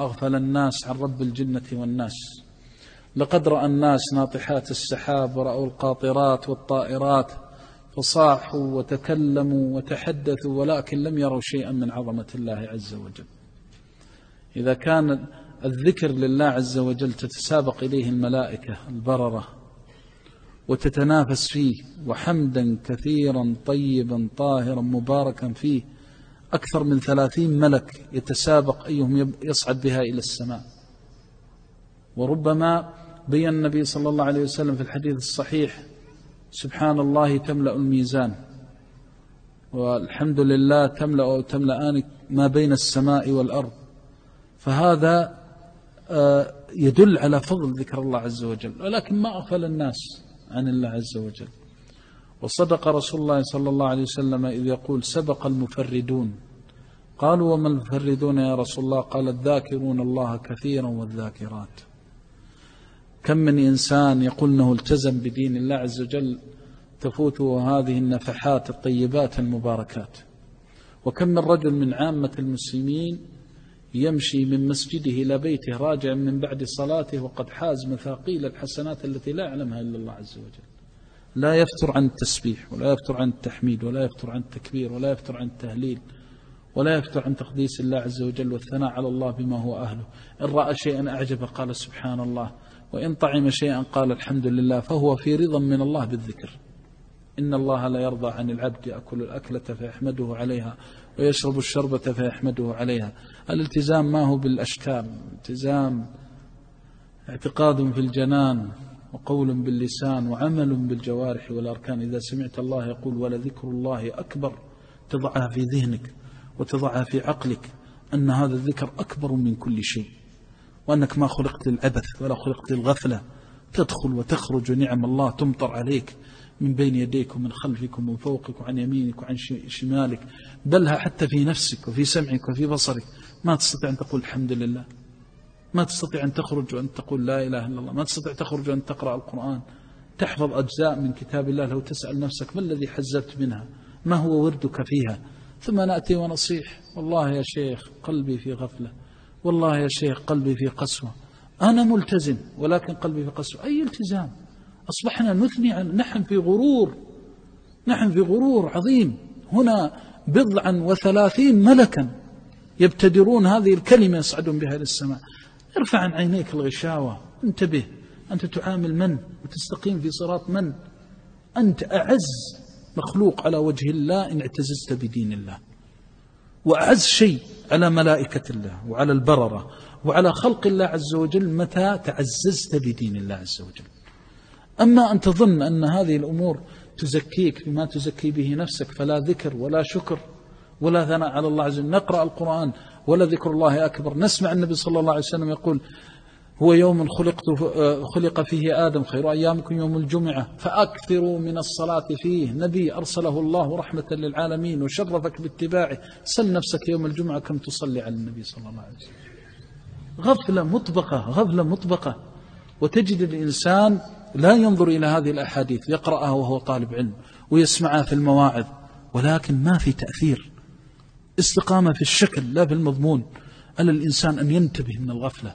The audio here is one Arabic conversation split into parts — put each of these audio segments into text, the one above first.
أغفل الناس عن رب الجنة والناس. لقد رأى الناس ناطحات السحاب ورأوا القاطرات والطائرات فصاحوا وتكلموا وتحدثوا ولكن لم يروا شيئا من عظمة الله عز وجل. إذا كان الذكر لله عز وجل تتسابق إليه الملائكة البررة وتتنافس فيه وحمدا كثيرا طيبا طاهرا مباركا فيه أكثر من ثلاثين ملك يتسابق أيهم يصعد بها إلى السماء. وربما بين النبي صلى الله عليه وسلم في الحديث الصحيح سبحان الله تملأ الميزان. والحمد لله تملأ أو تملأان ما بين السماء والأرض. فهذا آه، يدل على فضل ذكر الله عز وجل. ولكن ما أغفل الناس عن الله عز وجل. وصدق رسول الله صلى الله عليه وسلم إذ يقول سبق المفردون. قالوا وما المفردون يا رسول الله؟ قال الذاكرون الله كثيرا والذاكرات. كم من إنسان يقول أنه التزم بدين الله عز وجل تفوته هذه النفحات الطيبات المباركات. وكم من رجل من عامة المسلمين يمشي من مسجده إلى بيته راجع من بعد صلاته وقد حاز مثاقيل الحسنات التي لا يعلمها إلا الله عز وجل. لا يفتر عن التسبيح ولا يفتر عن التحميد ولا يفتر عن التكبير ولا يفتر عن التهليل ولا يفتر عن تقديس الله عز وجل والثناء على الله بما هو أهله. إن رأى شيئا أعجبه قال سبحان الله وإن طعم شيئا قال الحمد لله فهو في رضا من الله بالذكر. إن الله لا يرضى عن العبد يأكل الأكلة فيحمده عليها ويشرب الشربة فيحمده عليها. الالتزام ما هو بالأشكال التزام اعتقاد في الجنان وقول باللسان وعمل بالجوارح والأركان. إذا سمعت الله يقول ولذكر الله أكبر تضعها في ذهنك وتضعها في عقلك أن هذا الذكر أكبر من كل شيء وأنك ما خلقت للعبث ولا خلقت للغفلة. تدخل وتخرج نعم الله تمطر عليك من بين يديك ومن خلفك ومن فوقك وعن يمينك وعن شمالك. بلها حتى في نفسك وفي سمعك وفي بصرك. ما تستطيع أن تقول الحمد لله. ما تستطيع أن تخرج وأن تقول لا إله إلا الله ما تستطيع تخرج وأن تقرأ القرآن. تحفظ أجزاء من كتاب الله لو تسأل نفسك ما الذي حزبت منها؟ ما هو وردك فيها؟ ثم نأتي ونصيح والله يا شيخ قلبي في غفلة والله يا شيخ قلبي في قسوة. أنا ملتزم ولكن قلبي في قسوة. أي التزام؟ أصبحنا نثني عن نحن في غرور نحن في غرور عظيم. هنا بضعا وثلاثين ملكا يبتدرون هذه الكلمة يصعدون بها إلى السماء. ارفع عن عينيك الغشاوة. انتبه. أنت تعامل من؟ وتستقيم في صراط من؟ أنت أعز مخلوق على وجه الله إن اعتززت بدين الله. وأعز شيء على ملائكة الله وعلى البررة وعلى خلق الله عز وجل متى تعززت بدين الله عز وجل. أما أن تظن أن هذه الأمور تزكيك بما تزكي به نفسك فلا ذكر ولا شكر. ولا ثناء على الله عز وجل. نقرأ القرآن ولا ذكر الله أكبر. نسمع النبي صلى الله عليه وسلم يقول هو يوم خلقت خلق فيه آدم خير أيامكم يوم الجمعة فأكثروا من الصلاة فيه. نبي أرسله الله رحمة للعالمين وشرفك باتباعه. سل نفسك يوم الجمعة كم تصلي على النبي صلى الله عليه وسلم. غفلة مطبقة غفلة مطبقة. وتجد الإنسان لا ينظر إلى هذه الأحاديث يقرأها وهو طالب علم ويسمعها في المواعظ ولكن ما في تأثير. استقامة في الشكل لا في المضمون. على الإنسان أن ينتبه من الغفلة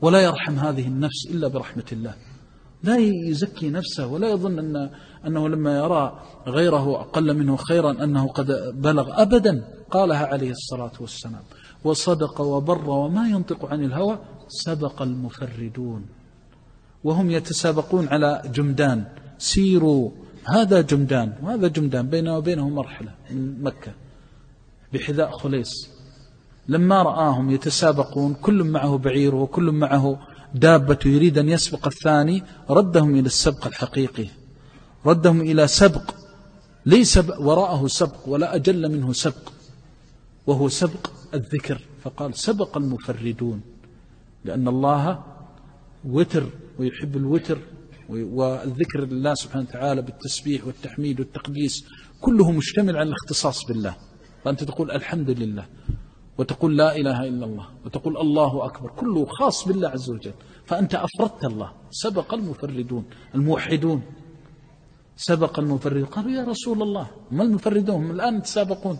ولا يرحم هذه النفس إلا برحمة الله. لا يزكي نفسه ولا يظن أن أنه لما يرى غيره أقل منه خيرا أنه قد بلغ أبدا. قالها عليه الصلاة والسلام. وصدق وبر وما ينطق عن الهوى سبق المفردون. وهم يتسابقون على جمدان. سيروا هذا جمدان وهذا جمدان بينه وبينه مرحلة من مكة. بحذاء خليص. لما رآهم يتسابقون كل معه بعير وكل معه دابة يريد أن يسبق الثاني ردهم إلى السبق الحقيقي. ردهم إلى سبق ليس وراءه سبق ولا أجل منه سبق. وهو سبق الذكر. فقال سبق المفردون. لأن الله وتر ويحب الوتر والذكر لله سبحانه وتعالى بالتسبيح والتحميد والتقديس كله مشتمل على الاختصاص بالله. فأنت تقول الحمد لله وتقول لا إله إلا الله وتقول الله أكبر كله خاص بالله عز وجل. فأنت أفردت الله سبق المفردون الموحدون. سبق المفردون قالوا يا رسول الله ما المفردون؟ هم الآن يتسابقون.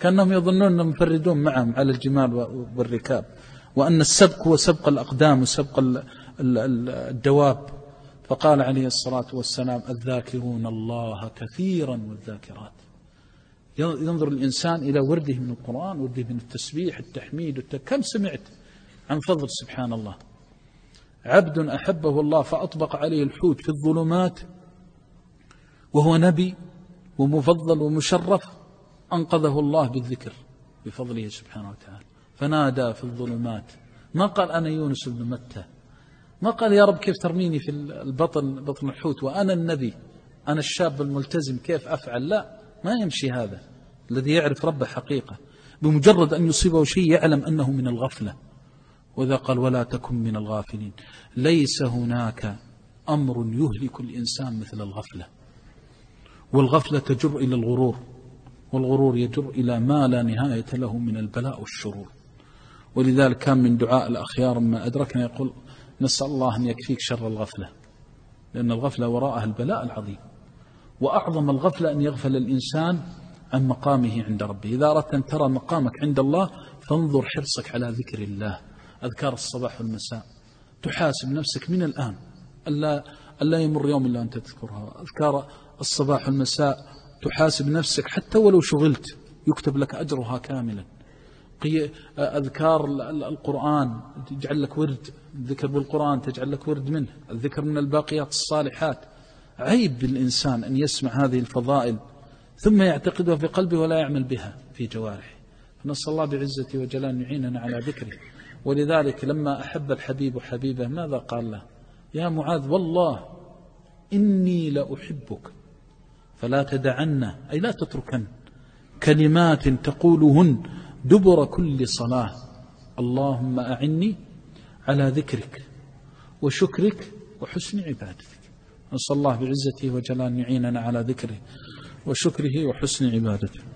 كأنهم يظنون أنهم مفردون معهم على الجمال والركاب وأن السبق هو سبق الأقدام وسبق الدواب. فقال عليه الصلاة والسلام الذاكرون الله كثيرا والذاكرات. ينظر الإنسان إلى ورده من القرآن ورده من التسبيح التحميد كم سمعت عن فضل سبحان الله. عبد أحبه الله فأطبق عليه الحوت في الظلمات وهو نبي ومفضل ومشرف أنقذه الله بالذكر بفضله سبحانه وتعالى. فنادى في الظلمات. ما قال أنا يونس بن متى؟ ما قال يا رب كيف ترميني في البطن بطن الحوت؟ وأنا النبي أنا الشاب الملتزم كيف أفعل؟ لا. ما يمشي هذا. الذي يعرف ربه حقيقة. بمجرد أن يصيبه شيء يعلم أنه من الغفلة. وذا قال ولا تكن من الغافلين. ليس هناك أمر يهلك الإنسان مثل الغفلة. والغفلة تجر إلى الغرور. والغرور يجر إلى ما لا نهاية له من البلاء والشرور. ولذلك كان من دعاء الأخيار ما أدركنا يقول نسأل الله أن يكفيك شر الغفلة. لأن الغفلة وراءها البلاء العظيم. وأعظم الغفلة أن يغفل الإنسان عن مقامه عند ربه. إذا أردت أن ترى مقامك عند الله فانظر حرصك على ذكر الله. أذكار الصباح والمساء. تحاسب نفسك من الآن. ألا, ألا يمر يوم إلا أنت تذكرها. أذكار الصباح والمساء. تحاسب نفسك حتى ولو شغلت. يكتب لك أجرها كاملا. أذكار القرآن. تجعل لك ورد. الذكر بالقرآن تجعل لك ورد منه. الذكر من الباقيات الصالحات. عيب بالإنسان أن يسمع هذه الفضائل ثم يعتقدها في قلبه ولا يعمل بها في جوارحه. فنسأل الله بعزته وجلال يعيننا على ذكره. ولذلك لما أحب الحبيب حبيبه ماذا قال له؟ يا معاذ والله إني لأحبك فلا تدعن أي لا تتركن كلمات تقولهن دبر كل صلاة. اللهم أعني على ذكرك وشكرك وحسن عبادتك. نسأل الله بعزته وجلال يعيننا على ذكره وشكره وحسن عبادته.